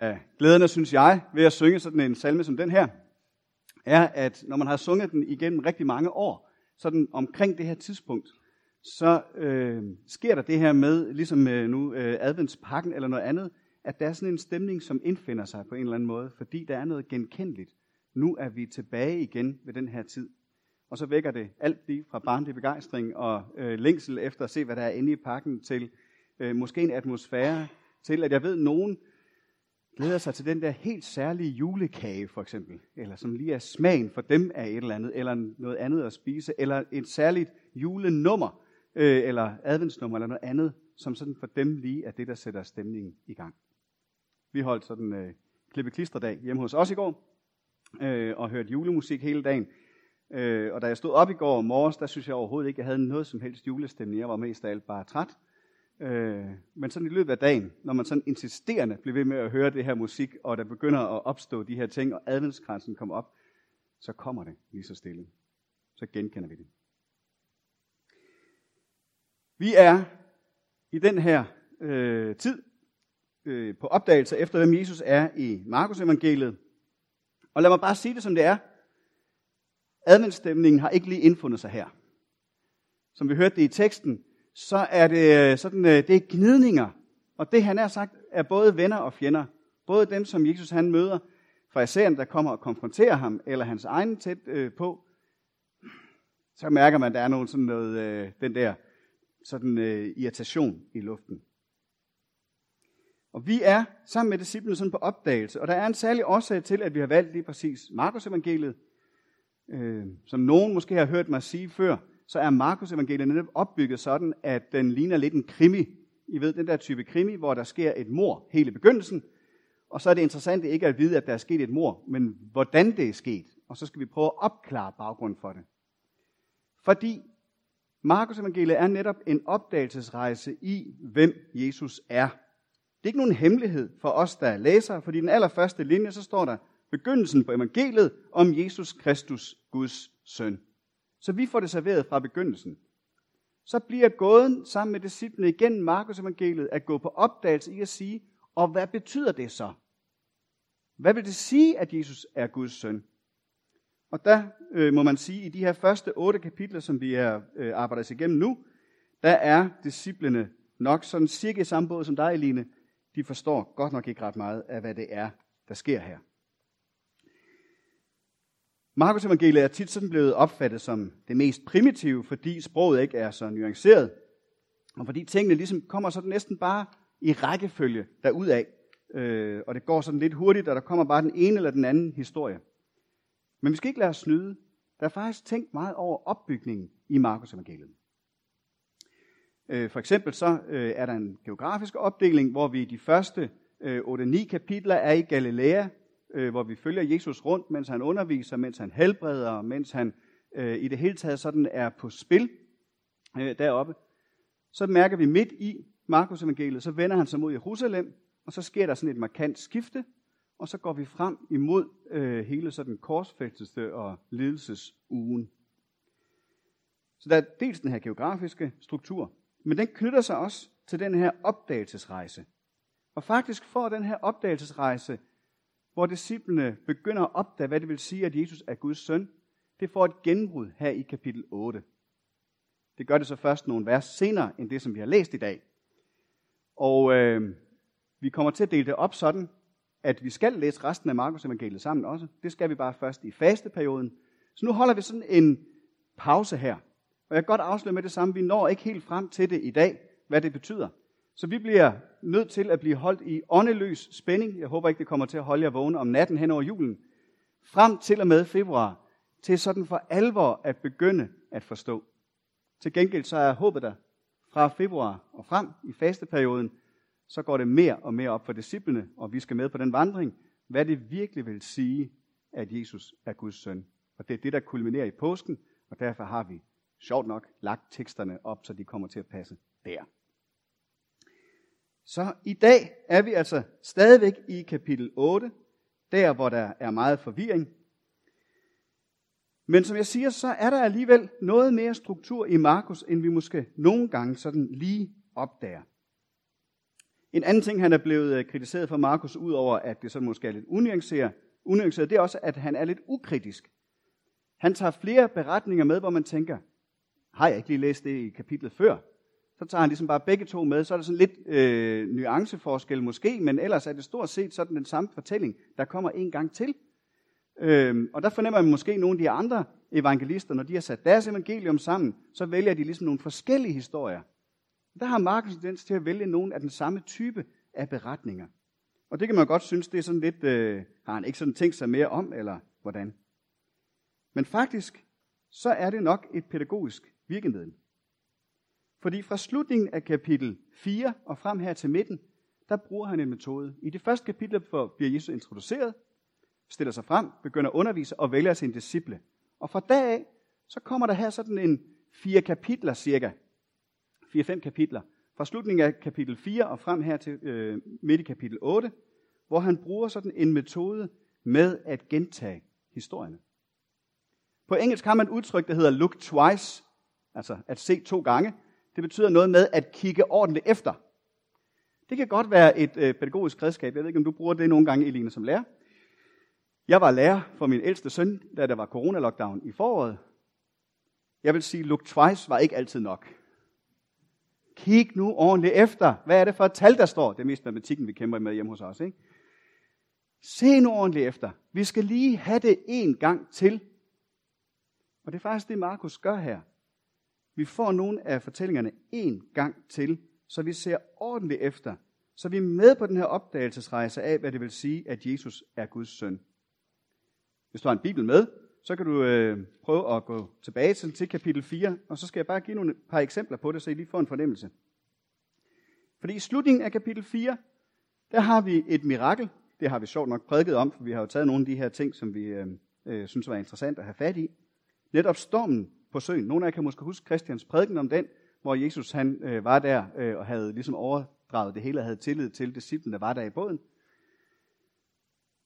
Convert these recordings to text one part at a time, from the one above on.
af glæderne, synes jeg, ved at synge sådan en salme som den her, er, at når man har sunget den igennem rigtig mange år, sådan omkring det her tidspunkt, så øh, sker der det her med, ligesom øh, nu øh, adventspakken eller noget andet, at der er sådan en stemning, som indfinder sig på en eller anden måde, fordi der er noget genkendeligt. Nu er vi tilbage igen ved den her tid. Og så vækker det alt lige fra barnlig begejstring og øh, længsel efter at se, hvad der er inde i pakken, til øh, måske en atmosfære, til at jeg ved, at nogen glæder sig til den der helt særlige julekage, for eksempel, eller som lige er smagen for dem af et eller andet, eller noget andet at spise, eller et særligt julenummer, øh, eller adventsnummer, eller noget andet, som sådan for dem lige er det, der sætter stemningen i gang. Vi holdt sådan øh, klippeklisterdag hjemme hos os i går, øh, og hørte julemusik hele dagen. Øh, og da jeg stod op i går morges, der synes jeg overhovedet ikke, at jeg havde noget som helst julestemning. Jeg var mest af alt bare træt. Øh, men sådan i løbet af dagen, når man sådan insisterende bliver ved med at høre det her musik, og der begynder at opstå de her ting, og adventskransen kommer op, så kommer det lige så stille. Så genkender vi det. Vi er i den her øh, tid øh, på opdagelse efter, hvem Jesus er i Markus evangeliet. Og lad mig bare sige det, som det er. Adventsstemningen har ikke lige indfundet sig her. Som vi hørte det i teksten, så er det øh, sådan, øh, det er gnidninger. Og det han har sagt, er både venner og fjender. Både dem, som Jesus han møder, fra isæren, der kommer og konfronterer ham, eller hans egen tæt øh, på, så mærker man, at der er nogen sådan noget, øh, den der sådan, øh, irritation i luften. Og vi er sammen med disciplene sådan på opdagelse, og der er en særlig årsag til, at vi har valgt lige præcis Markus evangeliet. Øh, som nogen måske har hørt mig sige før, så er Markus evangeliet netop opbygget sådan, at den ligner lidt en krimi. I ved, den der type krimi, hvor der sker et mor hele begyndelsen, og så er det interessant ikke at vide, at der er sket et mor, men hvordan det er sket. Og så skal vi prøve at opklare baggrunden for det. Fordi Markus evangeliet er netop en opdagelsesrejse i, hvem Jesus er. Det er ikke nogen hemmelighed for os, der læser, fordi i den allerførste linje, så står der begyndelsen på evangeliet om Jesus Kristus, Guds søn. Så vi får det serveret fra begyndelsen. Så bliver gåden sammen med disciplene igen Markus evangeliet at gå på opdagelse i at sige, og hvad betyder det så? Hvad vil det sige, at Jesus er Guds søn? Og der øh, må man sige, i de her første otte kapitler, som vi er øh, arbejder os igennem nu, der er disciplene nok sådan cirka i samme båd som dig, Eline. De forstår godt nok ikke ret meget af, hvad det er, der sker her. Markus evangeliet er tit sådan blevet opfattet som det mest primitive, fordi sproget ikke er så nuanceret, og fordi tingene ligesom kommer sådan næsten bare i rækkefølge derudad, øh, og det går sådan lidt hurtigt, og der kommer bare den ene eller den anden historie. Men vi skal ikke lade os snyde. Der er faktisk tænkt meget over opbygningen i Markus evangeliet. Øh, for eksempel så øh, er der en geografisk opdeling, hvor vi i de første øh, 8-9 kapitler er i Galilea, Øh, hvor vi følger Jesus rundt, mens han underviser, mens han helbreder, mens han øh, i det hele taget sådan er på spil øh, deroppe. Så mærker vi midt i Markus evangeliet, så vender han sig mod Jerusalem, og så sker der sådan et markant skifte, og så går vi frem imod øh, hele sådan korsfæstelse og lidelsesugen. Så der er dels den her geografiske struktur, men den knytter sig også til den her opdagelsesrejse. Og faktisk får den her opdagelsesrejse, hvor disciplene begynder at opdage, hvad det vil sige, at Jesus er Guds søn, det får et genbrud her i kapitel 8. Det gør det så først nogle vers senere, end det, som vi har læst i dag. Og øh, vi kommer til at dele det op sådan, at vi skal læse resten af Markus evangeliet sammen også. Det skal vi bare først i fasteperioden. Så nu holder vi sådan en pause her. Og jeg kan godt afsløre med det samme, vi når ikke helt frem til det i dag, hvad det betyder. Så vi bliver nødt til at blive holdt i åndeløs spænding. Jeg håber ikke, det kommer til at holde jer vågne om natten hen over julen. Frem til og med februar, til sådan for alvor at begynde at forstå. Til gengæld så er håbet der fra februar og frem i fasteperioden, så går det mere og mere op for disciplene, og vi skal med på den vandring, hvad det virkelig vil sige, at Jesus er Guds søn. Og det er det, der kulminerer i påsken, og derfor har vi sjovt nok lagt teksterne op, så de kommer til at passe der. Så i dag er vi altså stadigvæk i kapitel 8, der hvor der er meget forvirring. Men som jeg siger, så er der alligevel noget mere struktur i Markus, end vi måske nogle gange sådan lige opdager. En anden ting, han er blevet øh, kritiseret for Markus, udover at det så måske er lidt unuanceret, unuanceret, det er også, at han er lidt ukritisk. Han tager flere beretninger med, hvor man tænker, har jeg ikke lige læst det i kapitlet før? Så tager han ligesom bare begge to med, så er der sådan lidt øh, nuanceforskel måske, men ellers er det stort set sådan den samme fortælling, der kommer en gang til. Øhm, og der fornemmer man måske nogle af de andre evangelister, når de har sat deres evangelium sammen, så vælger de ligesom nogle forskellige historier. Der har Markus tendens til at vælge nogle af den samme type af beretninger. Og det kan man godt synes, det er sådan lidt, øh, har han ikke sådan tænkt sig mere om, eller hvordan? Men faktisk, så er det nok et pædagogisk virkemiddel. Fordi fra slutningen af kapitel 4 og frem her til midten, der bruger han en metode. I det første kapitel bliver Jesus introduceret, stiller sig frem, begynder at undervise og vælger sin disciple. Og fra dag af, så kommer der her sådan en fire kapitler cirka. Fire-fem kapitler. Fra slutningen af kapitel 4 og frem her til øh, midt i kapitel 8, hvor han bruger sådan en metode med at gentage historierne. På engelsk har man et udtryk, der hedder look twice, altså at se to gange. Det betyder noget med at kigge ordentligt efter. Det kan godt være et øh, pædagogisk redskab. Jeg ved ikke, om du bruger det nogle gange, Eline, som lærer. Jeg var lærer for min ældste søn, da der var coronalockdown i foråret. Jeg vil sige, look twice var ikke altid nok. Kig nu ordentligt efter. Hvad er det for et tal, der står? Det er mest matematikken, vi kæmper med hjemme hos os. Ikke? Se nu ordentligt efter. Vi skal lige have det en gang til. Og det er faktisk det, Markus gør her. Vi får nogle af fortællingerne en gang til, så vi ser ordentligt efter. Så vi er med på den her opdagelsesrejse af, hvad det vil sige, at Jesus er Guds søn. Hvis du har en bibel med, så kan du øh, prøve at gå tilbage til, til kapitel 4, og så skal jeg bare give nogle par eksempler på det, så I lige får en fornemmelse. Fordi i slutningen af kapitel 4, der har vi et mirakel. Det har vi sjovt nok prædiket om, for vi har jo taget nogle af de her ting, som vi øh, øh, synes var interessant at have fat i. Netop stormen på søen. Nogle af jer kan måske huske Christians prædiken om den, hvor Jesus han øh, var der øh, og havde ligesom overdraget det hele og havde tillid til disciplen, der var der i båden.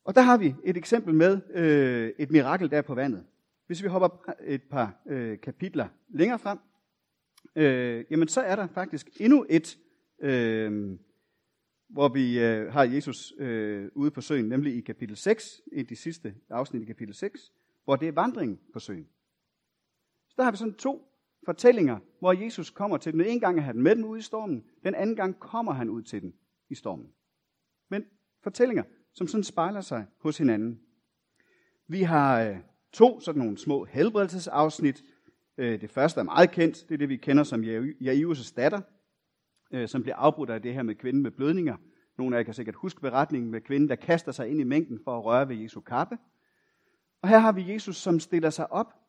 Og der har vi et eksempel med øh, et mirakel der på vandet. Hvis vi hopper et par øh, kapitler længere frem, øh, jamen så er der faktisk endnu et, øh, hvor vi øh, har Jesus øh, ude på søen, nemlig i kapitel 6, i de sidste afsnit i kapitel 6, hvor det er vandring på søen. Der har vi sådan to fortællinger, hvor Jesus kommer til den. En gang er han med dem ude i stormen, den anden gang kommer han ud til den i stormen. Men fortællinger, som sådan spejler sig hos hinanden. Vi har øh, to sådan nogle små helbredelsesafsnit. Øh, det første er meget kendt, det er det, vi kender som Jairus' datter, øh, som bliver afbrudt af det her med kvinden med blødninger. Nogle af jer kan sikkert huske beretningen med kvinden, der kaster sig ind i mængden for at røre ved Jesu kappe. Og her har vi Jesus, som stiller sig op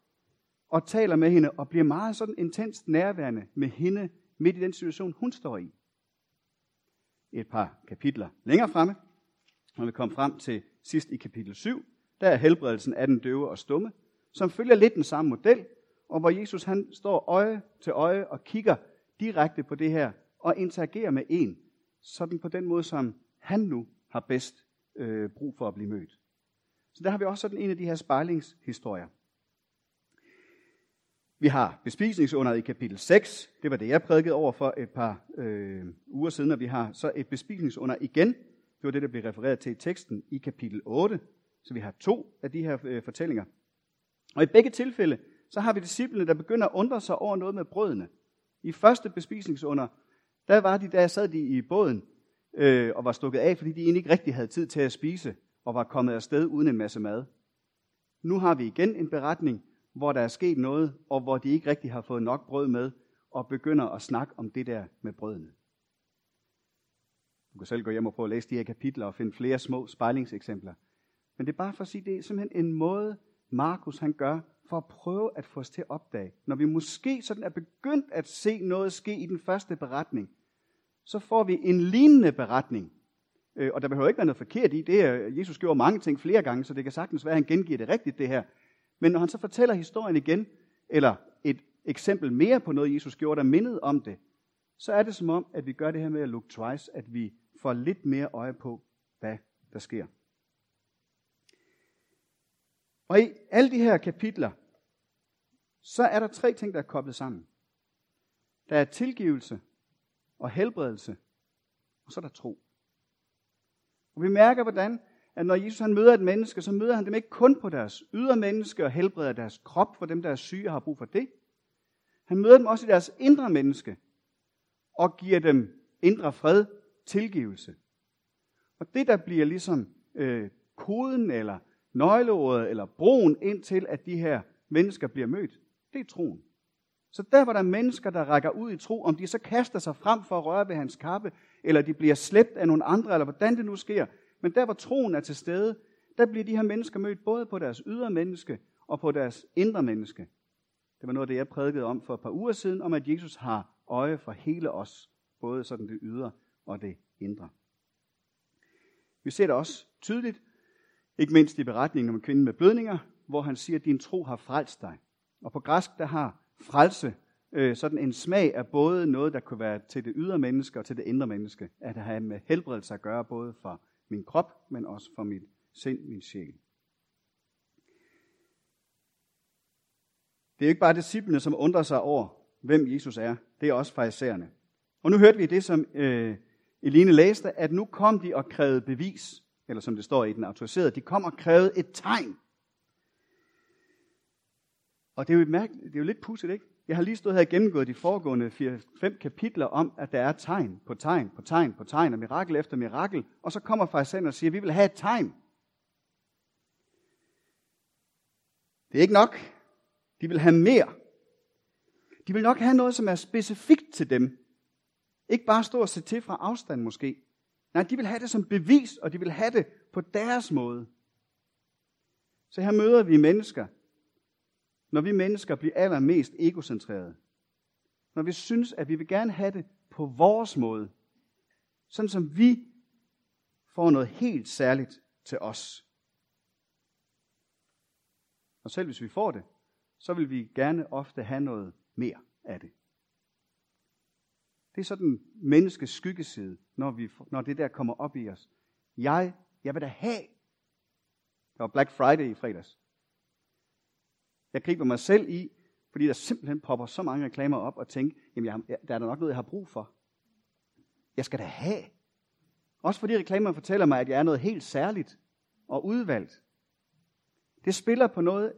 og taler med hende og bliver meget sådan intenst nærværende med hende midt i den situation, hun står i. Et par kapitler længere fremme, når vi kommer frem til sidst i kapitel 7, der er helbredelsen af den døve og stumme, som følger lidt den samme model, og hvor Jesus han står øje til øje og kigger direkte på det her og interagerer med en, sådan på den måde, som han nu har bedst øh, brug for at blive mødt. Så der har vi også sådan en af de her spejlingshistorier. Vi har bespisningsunder i kapitel 6. Det var det, jeg prædikede over for et par øh, uger siden, og vi har så et bespisningsunder igen. Det var det, der blev refereret til i teksten i kapitel 8. Så vi har to af de her øh, fortællinger. Og i begge tilfælde, så har vi disciplene, der begynder at undre sig over noget med brødene. I første bespisningsunder, der var de, der sad de i båden øh, og var stukket af, fordi de egentlig ikke rigtig havde tid til at spise og var kommet afsted uden en masse mad. Nu har vi igen en beretning, hvor der er sket noget, og hvor de ikke rigtig har fået nok brød med, og begynder at snakke om det der med brødene. Du kan selv gå hjem og prøve at læse de her kapitler og finde flere små spejlingseksempler. Men det er bare for at sige, det er simpelthen en måde, Markus han gør, for at prøve at få os til at opdage. Når vi måske sådan er begyndt at se noget ske i den første beretning, så får vi en lignende beretning. Øh, og der behøver ikke være noget forkert i det. Jesus gjorde mange ting flere gange, så det kan sagtens være, at han gengiver det rigtigt, det her. Men når han så fortæller historien igen, eller et eksempel mere på noget, Jesus gjorde, der mindede om det, så er det som om, at vi gør det her med at look twice, at vi får lidt mere øje på, hvad der sker. Og i alle de her kapitler, så er der tre ting, der er koblet sammen. Der er tilgivelse og helbredelse, og så er der tro. Og vi mærker, hvordan at når Jesus han møder et menneske, så møder han dem ikke kun på deres ydre menneske og helbreder deres krop for dem, der er syge og har brug for det. Han møder dem også i deres indre menneske og giver dem indre fred, tilgivelse. Og det, der bliver ligesom øh, koden eller nøgleordet eller broen ind til, at de her mennesker bliver mødt, det er troen. Så der var der mennesker, der rækker ud i tro, om de så kaster sig frem for at røre ved hans kappe, eller de bliver slæbt af nogle andre, eller hvordan det nu sker. Men der, hvor troen er til stede, der bliver de her mennesker mødt både på deres ydre menneske og på deres indre menneske. Det var noget af det, jeg prædikede om for et par uger siden, om at Jesus har øje for hele os, både sådan det ydre og det indre. Vi ser det også tydeligt, ikke mindst i beretningen om kvinden med blødninger, hvor han siger, at din tro har frelst dig. Og på græsk, der har frelse øh, sådan en smag af både noget, der kunne være til det ydre menneske og til det indre menneske. At have med helbredelse at gøre, både for min krop, men også for mit sind, min sjæl. Det er ikke bare disciplene, som undrer sig over, hvem Jesus er. Det er også farisæerne. Og nu hørte vi det, som øh, Eline læste, at nu kom de og krævede bevis, eller som det står i den autoriserede, de kom og krævede et tegn. Og det er jo, mærke, det er jo lidt pudsigt, ikke? Jeg har lige stået her og gennemgået de foregående 4-5 kapitler om, at der er tegn på tegn på tegn på tegn og mirakel efter mirakel. Og så kommer farisæerne og siger, at vi vil have et tegn. Det er ikke nok. De vil have mere. De vil nok have noget, som er specifikt til dem. Ikke bare stå og se til fra afstand måske. Nej, de vil have det som bevis, og de vil have det på deres måde. Så her møder vi mennesker, når vi mennesker bliver allermest egocentrerede. Når vi synes, at vi vil gerne have det på vores måde. Sådan som vi får noget helt særligt til os. Og selv hvis vi får det, så vil vi gerne ofte have noget mere af det. Det er sådan menneskets skyggeside, når, vi, når det der kommer op i os. Jeg, jeg vil da have. Der var Black Friday i fredags. Jeg griber mig selv i, fordi der simpelthen popper så mange reklamer op og tænker, jamen jeg, der er der nok noget, jeg har brug for. Jeg skal da have. Også fordi reklamerne fortæller mig, at jeg er noget helt særligt og udvalgt. Det spiller på noget,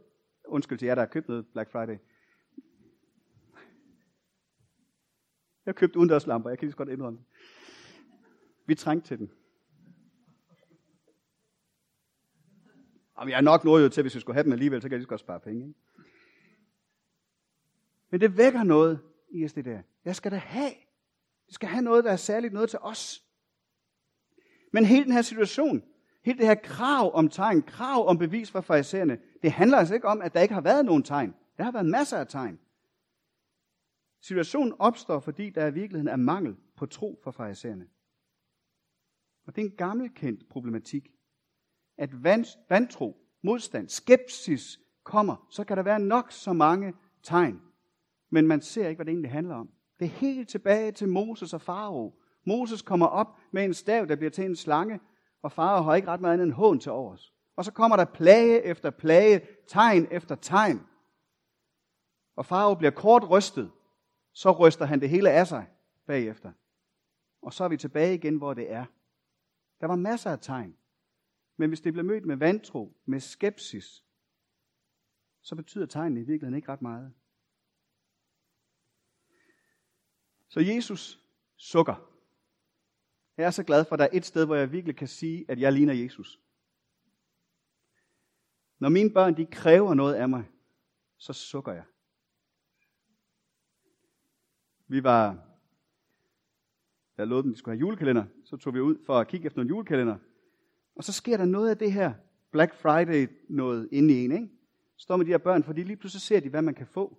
undskyld til jer, der har købt noget Black Friday. Jeg har købt udendørslamper, jeg kan lige så godt indrømme Vi trængte til den. Og vi er nok nået til, hvis vi skulle have dem alligevel, så kan de godt spare penge. Ikke? Men det vækker noget i os, det der. Jeg skal da have. Det skal have noget, der er særligt noget til os. Men hele den her situation, hele det her krav om tegn, krav om bevis fra farisæerne, det handler altså ikke om, at der ikke har været nogen tegn. Der har været masser af tegn. Situationen opstår, fordi der i virkeligheden er mangel på tro fra farisæerne. Og det er en gammelkendt problematik at vantro, modstand, skepsis kommer, så kan der være nok så mange tegn. Men man ser ikke, hvad det egentlig handler om. Det er helt tilbage til Moses og Farao. Moses kommer op med en stav, der bliver til en slange, og Farao har ikke ret meget andet end hån til overs. Og så kommer der plage efter plage, tegn efter tegn. Og Farao bliver kort rystet, så ryster han det hele af sig bagefter. Og så er vi tilbage igen, hvor det er. Der var masser af tegn. Men hvis det bliver mødt med vantro, med skepsis, så betyder tegnen i virkeligheden ikke ret meget. Så Jesus sukker. Jeg er så glad for, at der er et sted, hvor jeg virkelig kan sige, at jeg ligner Jesus. Når mine børn de kræver noget af mig, så sukker jeg. Vi var, jeg lovede dem, at de skulle have julekalender, så tog vi ud for at kigge efter en julekalender, og så sker der noget af det her Black Friday noget inde i en, ikke? Står med de her børn, fordi lige pludselig ser de, hvad man kan få.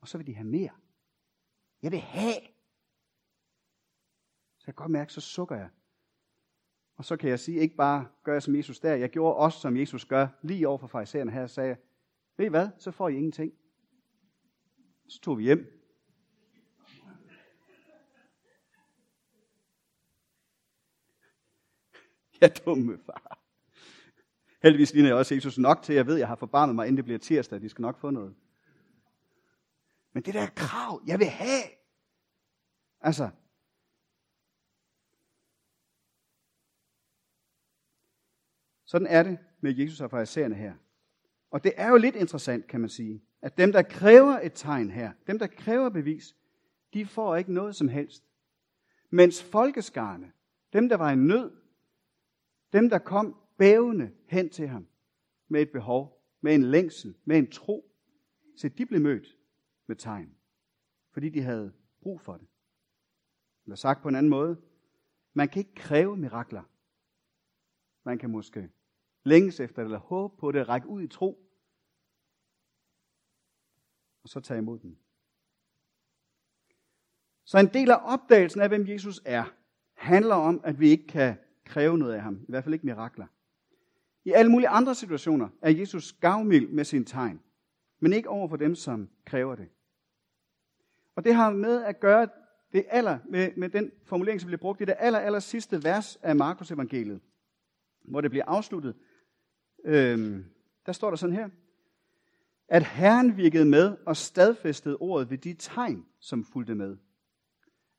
Og så vil de have mere. Jeg vil have. Så jeg kan godt mærke, så sukker jeg. Og så kan jeg sige, ikke bare gør jeg som Jesus der, jeg gjorde også som Jesus gør, lige over for farisæerne her, og sagde, ved I hvad, så får I ingenting. Så tog vi hjem, ja, dumme far. Heldigvis ligner jeg også Jesus nok til, jeg ved, jeg har forbarmet mig, inden det bliver tirsdag. De skal nok få noget. Men det der krav, jeg vil have. Altså. Sådan er det med Jesus og farisæerne her. Og det er jo lidt interessant, kan man sige, at dem, der kræver et tegn her, dem, der kræver bevis, de får ikke noget som helst. Mens folkeskarne, dem, der var i nød, dem, der kom bævende hen til ham med et behov, med en længsel, med en tro, så de blev mødt med tegn, fordi de havde brug for det. Eller sagt på en anden måde, man kan ikke kræve mirakler. Man kan måske længes efter det, eller håbe på det, række ud i tro, og så tage imod den. Så en del af opdagelsen af, hvem Jesus er, handler om, at vi ikke kan kræve noget af ham. I hvert fald ikke mirakler. I alle mulige andre situationer er Jesus gavmild med sin tegn, men ikke over for dem, som kræver det. Og det har med at gøre det aller, med, med den formulering, som bliver brugt i det aller, aller sidste vers af Markus evangeliet, hvor det bliver afsluttet. Øhm, der står der sådan her, at Herren virkede med og stadfæstede ordet ved de tegn, som fulgte med.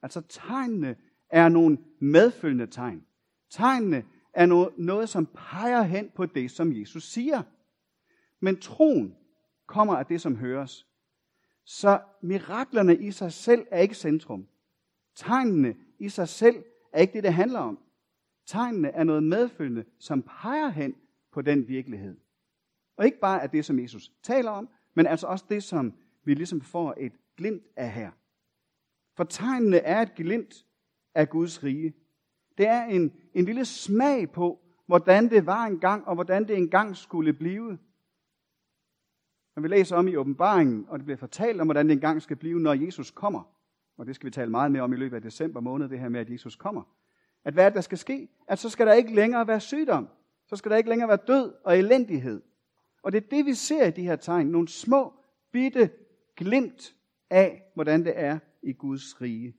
Altså tegnene er nogle medfølgende tegn. Tegnene er noget, noget, som peger hen på det, som Jesus siger. Men troen kommer af det, som høres. Så miraklerne i sig selv er ikke centrum. Tegnene i sig selv er ikke det, det handler om. Tegnene er noget medfølgende, som peger hen på den virkelighed. Og ikke bare af det, som Jesus taler om, men altså også det, som vi ligesom får et glimt af her. For tegnene er et glimt af Guds rige. Det er en, en lille smag på, hvordan det var engang, og hvordan det engang skulle blive. Når vi læser om i åbenbaringen, og det bliver fortalt om, hvordan det engang skal blive, når Jesus kommer, og det skal vi tale meget mere om i løbet af december måned, det her med, at Jesus kommer. At hvad der skal ske? At så skal der ikke længere være sygdom. Så skal der ikke længere være død og elendighed. Og det er det, vi ser i de her tegn. Nogle små, bitte glimt af, hvordan det er i Guds rige.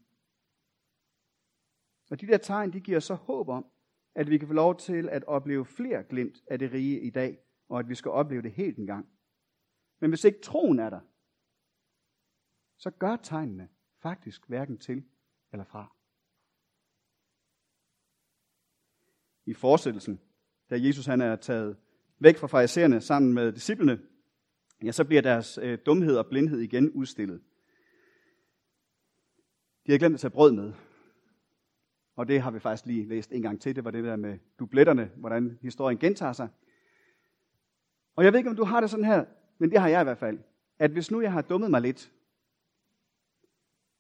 Og de der tegn, de giver så håb om, at vi kan få lov til at opleve flere glimt af det rige i dag, og at vi skal opleve det helt en gang. Men hvis ikke troen er der, så gør tegnene faktisk hverken til eller fra. I fortsættelsen, da Jesus han er taget væk fra farisæerne sammen med disciplene, ja, så bliver deres øh, dumhed og blindhed igen udstillet. De har glemt at tage brød med. Og det har vi faktisk lige læst en gang til. Det var det der med dubletterne, hvordan historien gentager sig. Og jeg ved ikke, om du har det sådan her, men det har jeg i hvert fald. At hvis nu jeg har dummet mig lidt,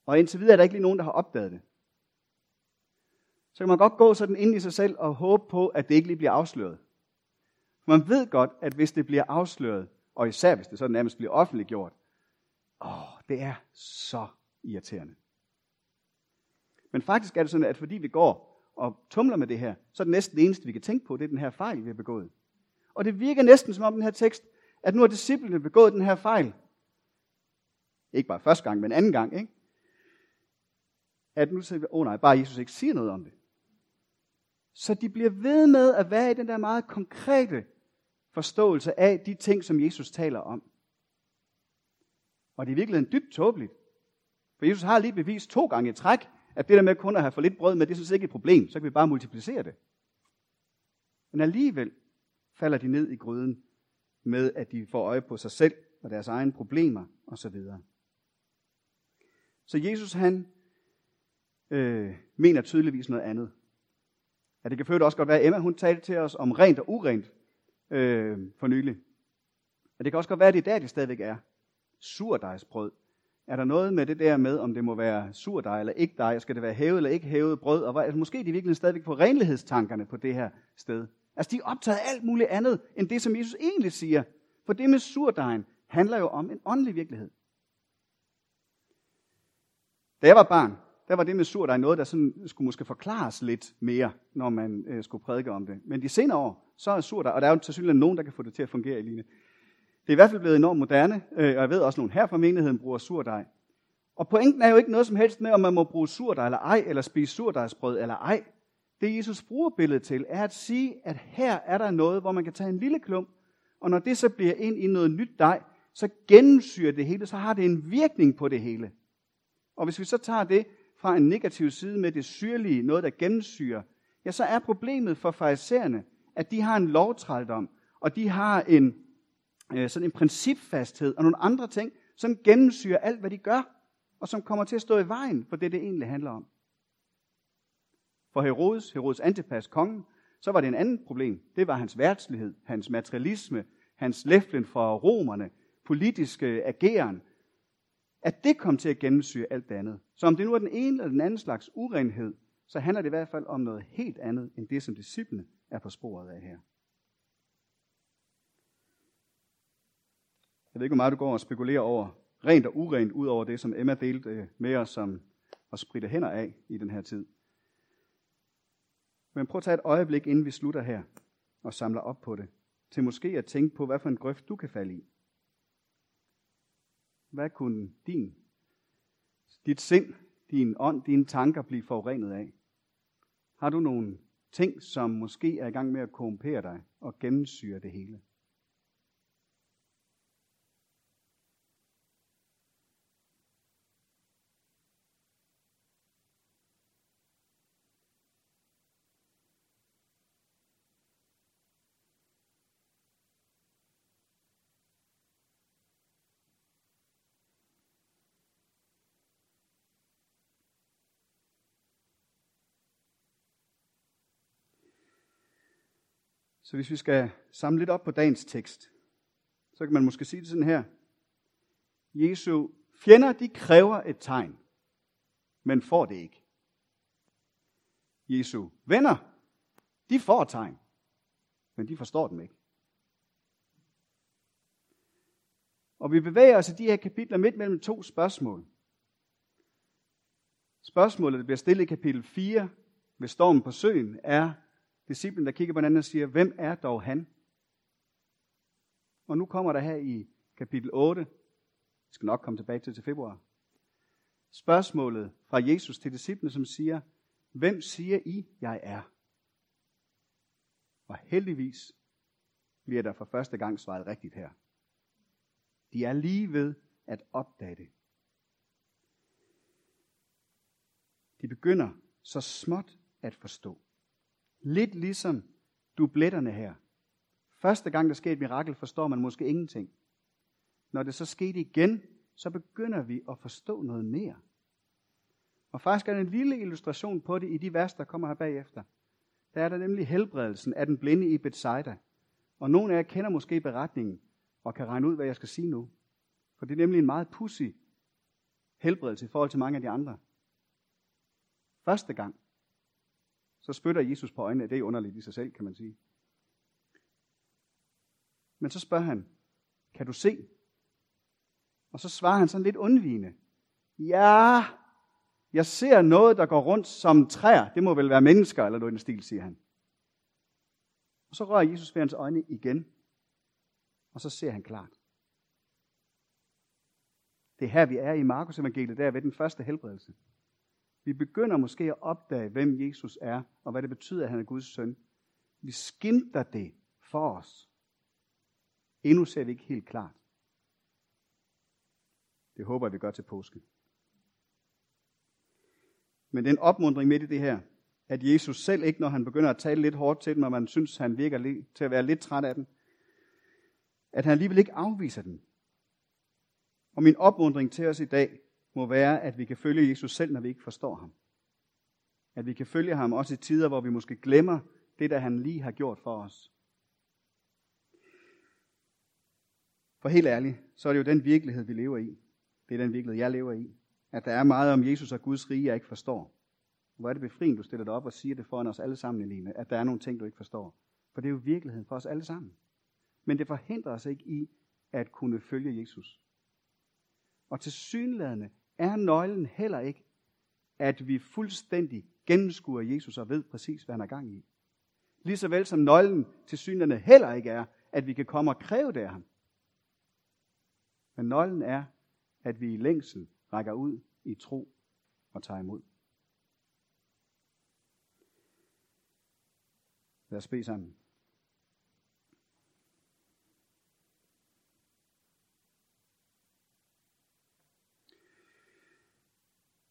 og indtil videre er der ikke lige nogen, der har opdaget det, så kan man godt gå sådan ind i sig selv og håbe på, at det ikke lige bliver afsløret. Man ved godt, at hvis det bliver afsløret, og især hvis det så nærmest bliver offentliggjort, åh, det er så irriterende. Men faktisk er det sådan, at fordi vi går og tumler med det her, så er det næsten det eneste, vi kan tænke på, det er den her fejl, vi har begået. Og det virker næsten som om den her tekst, at nu har disciplene begået den her fejl. Ikke bare første gang, men anden gang. Ikke? At nu siger vi, åh oh nej, bare Jesus ikke siger noget om det. Så de bliver ved med at være i den der meget konkrete forståelse af de ting, som Jesus taler om. Og det er virkelig dybt tåbeligt. For Jesus har lige bevist to gange i træk, at det der med kun at have for lidt brød med, det synes ikke et problem. Så kan vi bare multiplicere det. Men alligevel falder de ned i gryden med, at de får øje på sig selv og deres egne problemer osv. Så Jesus han øh, mener tydeligvis noget andet. Ja, det kan føles også godt være, at Emma hun talte til os om rent og urent øh, for nylig. Og det kan også godt være, at det er der, det stadigvæk er. Surdejsbrød. Er der noget med det der med, om det må være surdej eller ikke dej? Skal det være hævet eller ikke hævet brød? Og hvad, altså, måske er de virkelig stadigvæk på renlighedstankerne på det her sted. Altså de er optaget af alt muligt andet, end det, som Jesus egentlig siger. For det med surdejen handler jo om en åndelig virkelighed. Da jeg var barn, der var det med surdej noget, der sådan skulle måske forklares lidt mere, når man øh, skulle prædike om det. Men de senere år, så er surdej, og der er jo tilsyneladende nogen, der kan få det til at fungere i lignende. Det er i hvert fald blevet enormt moderne, øh, og jeg ved også, at nogen her fra menigheden bruger surdej. Og pointen er jo ikke noget som helst med, om man må bruge surdej eller ej, eller spise surdejsbrød eller ej. Det Jesus bruger billedet til, er at sige, at her er der noget, hvor man kan tage en lille klump, og når det så bliver ind i noget nyt dej, så gennemsyrer det hele, så har det en virkning på det hele. Og hvis vi så tager det fra en negativ side med det syrlige, noget der gennemsyrer, ja, så er problemet for farisæerne, at de har en lovtrældom, og de har en, øh, sådan en principfasthed og nogle andre ting, som gennemsyrer alt, hvad de gør, og som kommer til at stå i vejen for det, det egentlig handler om. For Herodes, Herodes Antipas, kongen, så var det en anden problem. Det var hans værtslighed, hans materialisme, hans læflen for romerne, politiske ageren, at det kom til at gennemsyre alt det andet. Så om det nu er den ene eller den anden slags urenhed, så handler det i hvert fald om noget helt andet, end det, som disciplene er på sporet af her. Jeg ved ikke, hvor meget du går og spekulerer over rent og urent, ud over det, som Emma delte øh, med os som at spritte hænder af i den her tid. Men prøv at tage et øjeblik, inden vi slutter her, og samler op på det, til måske at tænke på, hvad for en grøft du kan falde i. Hvad kunne din, dit sind, din ånd, dine tanker blive forurenet af? Har du nogle ting, som måske er i gang med at korrumpere dig og gennemsyre det hele? Så hvis vi skal samle lidt op på dagens tekst, så kan man måske sige det sådan her. Jesu fjender, de kræver et tegn, men får det ikke. Jesu venner, de får tegn, men de forstår dem ikke. Og vi bevæger os i de her kapitler midt mellem to spørgsmål. Spørgsmålet, der bliver stillet i kapitel 4 ved stormen på søen, er, disciplen, der kigger på hinanden og siger, hvem er dog han? Og nu kommer der her i kapitel 8, vi skal nok komme tilbage til til februar, spørgsmålet fra Jesus til disciplene, som siger, hvem siger I, jeg er? Og heldigvis bliver der for første gang svaret rigtigt her. De er lige ved at opdage det. De begynder så småt at forstå. Lidt ligesom dubletterne her. Første gang, der sker et mirakel, forstår man måske ingenting. Når det så skete igen, så begynder vi at forstå noget mere. Og faktisk er der en lille illustration på det i de vers, der kommer her bagefter. Der er der nemlig helbredelsen af den blinde i Bethsaida. Og nogle af jer kender måske beretningen og kan regne ud, hvad jeg skal sige nu. For det er nemlig en meget pussy helbredelse i forhold til mange af de andre. Første gang, så spytter Jesus på øjnene. Det er underligt i sig selv, kan man sige. Men så spørger han, kan du se? Og så svarer han sådan lidt undvigende. Ja, jeg ser noget, der går rundt som træer. Det må vel være mennesker, eller noget i den stil, siger han. Og så rører Jesus ved hans øjne igen. Og så ser han klart. Det er her, vi er i Markus evangeliet, der ved den første helbredelse. Vi begynder måske at opdage, hvem Jesus er, og hvad det betyder, at han er Guds søn. Vi skimter det for os. Endnu ser vi ikke helt klart. Det håber jeg, vi gør til påske. Men det er en opmundring midt i det her, at Jesus selv ikke, når han begynder at tale lidt hårdt til dem, og man synes, han virker til at være lidt træt af dem, at han alligevel ikke afviser dem. Og min opmundring til os i dag, må være, at vi kan følge Jesus selv, når vi ikke forstår ham. At vi kan følge ham også i tider, hvor vi måske glemmer det, der han lige har gjort for os. For helt ærligt, så er det jo den virkelighed, vi lever i. Det er den virkelighed, jeg lever i. At der er meget om Jesus og Guds rige, jeg ikke forstår. Hvor er det befriende, du stiller dig op og siger det foran os alle sammen, Eline, at der er nogle ting, du ikke forstår. For det er jo virkeligheden for os alle sammen. Men det forhindrer os ikke i at kunne følge Jesus. Og til synlædende er nøglen heller ikke, at vi fuldstændig gennemskuer Jesus og ved præcis, hvad han er gang i. Ligeså vel som nøglen til synerne heller ikke er, at vi kan komme og kræve det af ham. Men nøglen er, at vi i længsel rækker ud i tro og tager imod. Lad os bede sammen.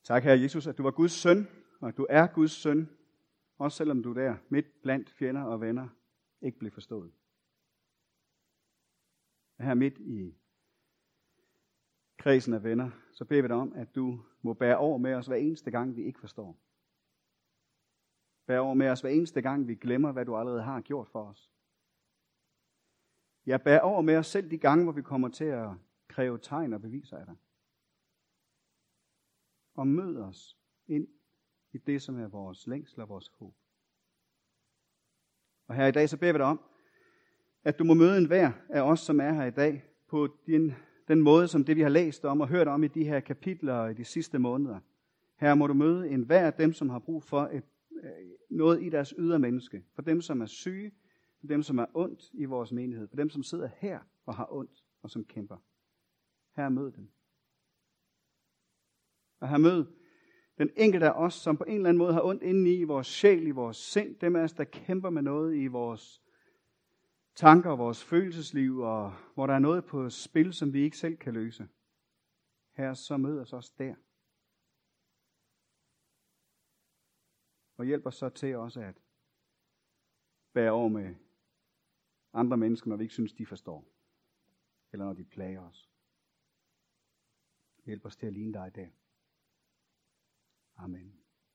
Tak, Herre Jesus, at du var Guds søn, og at du er Guds søn, også selvom du der midt blandt fjender og venner, ikke blev forstået. Her midt i kredsen af venner, så beder vi dig om, at du må bære over med os hver eneste gang, vi ikke forstår. Bær over med os hver eneste gang, vi glemmer, hvad du allerede har gjort for os. Jeg bær over med os selv de gange, hvor vi kommer til at kræve tegn og beviser af dig. Og mød os ind i det, som er vores længsel og vores håb. Og her i dag, så beder vi dig om, at du må møde en hver af os, som er her i dag, på din, den måde, som det vi har læst om og hørt om i de her kapitler i de sidste måneder. Her må du møde en hver af dem, som har brug for et, øh, noget i deres ydre menneske. For dem, som er syge, for dem, som er ondt i vores menighed, for dem, som sidder her og har ondt og som kæmper. Her mød dem at have mød den enkelte af os, som på en eller anden måde har ondt inde i vores sjæl, i vores sind, dem af os, der kæmper med noget i vores tanker og vores følelsesliv, og hvor der er noget på spil, som vi ikke selv kan løse. Her så mød os også der. Og hjælp os så til også at bære over med andre mennesker, når vi ikke synes, de forstår. Eller når de plager os. Hjælp os til at ligne dig der. Amen.